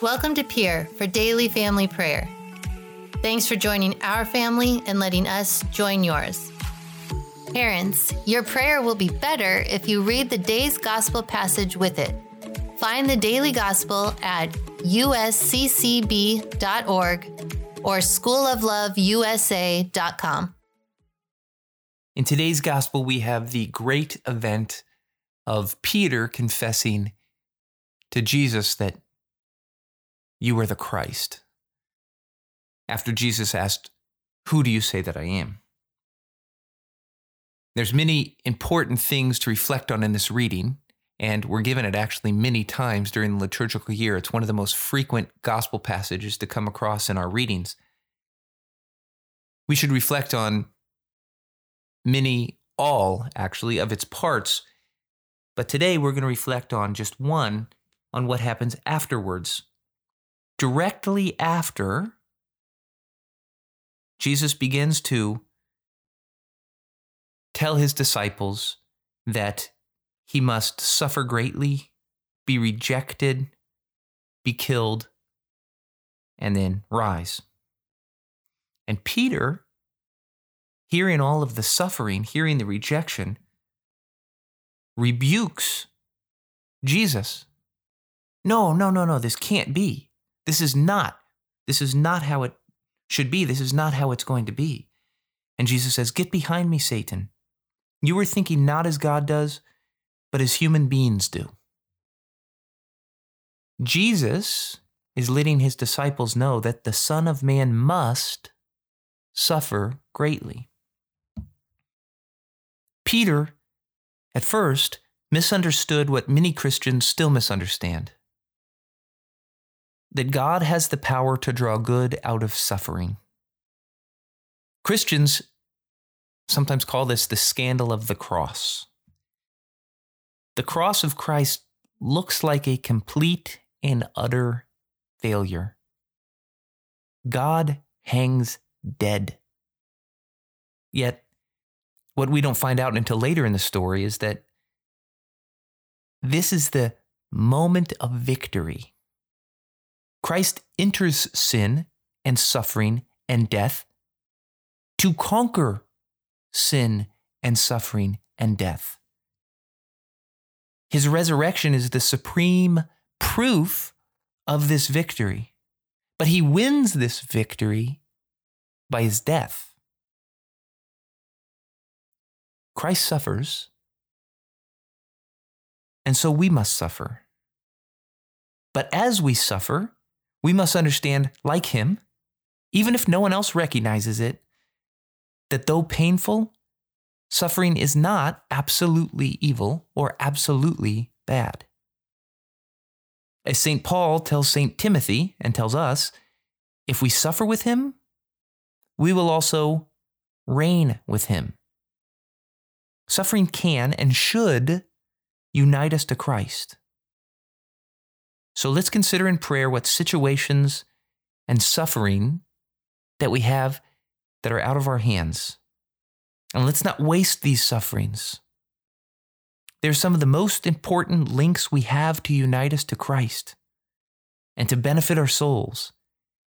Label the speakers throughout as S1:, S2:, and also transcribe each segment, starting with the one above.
S1: Welcome to Peer for Daily Family Prayer. Thanks for joining our family and letting us join yours. Parents, your prayer will be better if you read the day's gospel passage with it. Find the daily gospel at usccb.org or schoolofloveusa.com.
S2: In today's gospel, we have the great event of Peter confessing to Jesus that you are the Christ. After Jesus asked, Who do you say that I am? There's many important things to reflect on in this reading, and we're given it actually many times during the liturgical year. It's one of the most frequent gospel passages to come across in our readings. We should reflect on many, all actually, of its parts, but today we're going to reflect on just one on what happens afterwards directly after Jesus begins to tell his disciples that he must suffer greatly, be rejected, be killed, and then rise. And Peter, hearing all of the suffering, hearing the rejection, rebukes Jesus. No, no, no, no, this can't be. This is not. This is not how it should be. This is not how it's going to be. And Jesus says, Get behind me, Satan. You were thinking not as God does, but as human beings do. Jesus is letting his disciples know that the Son of Man must suffer greatly. Peter, at first, misunderstood what many Christians still misunderstand that God has the power to draw good out of suffering. Christians sometimes call this the scandal of the cross. The cross of Christ looks like a complete and utter failure. God hangs dead. Yet, what we don't find out until later in the story is that this is the moment of victory Christ enters sin and suffering and death to conquer sin and suffering and death. His resurrection is the supreme proof of this victory. But he wins this victory by his death. Christ suffers, and so we must suffer. But as we suffer, we must understand, like him, even if no one else recognizes it, that though painful, suffering is not absolutely evil or absolutely bad. As St. Paul tells St. Timothy and tells us, if we suffer with him, we will also reign with him. Suffering can and should unite us to Christ. So let's consider in prayer what situations and suffering that we have that are out of our hands. And let's not waste these sufferings. They're some of the most important links we have to unite us to Christ and to benefit our souls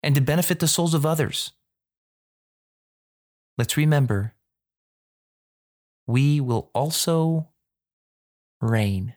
S2: and to benefit the souls of others. Let's remember we will also reign.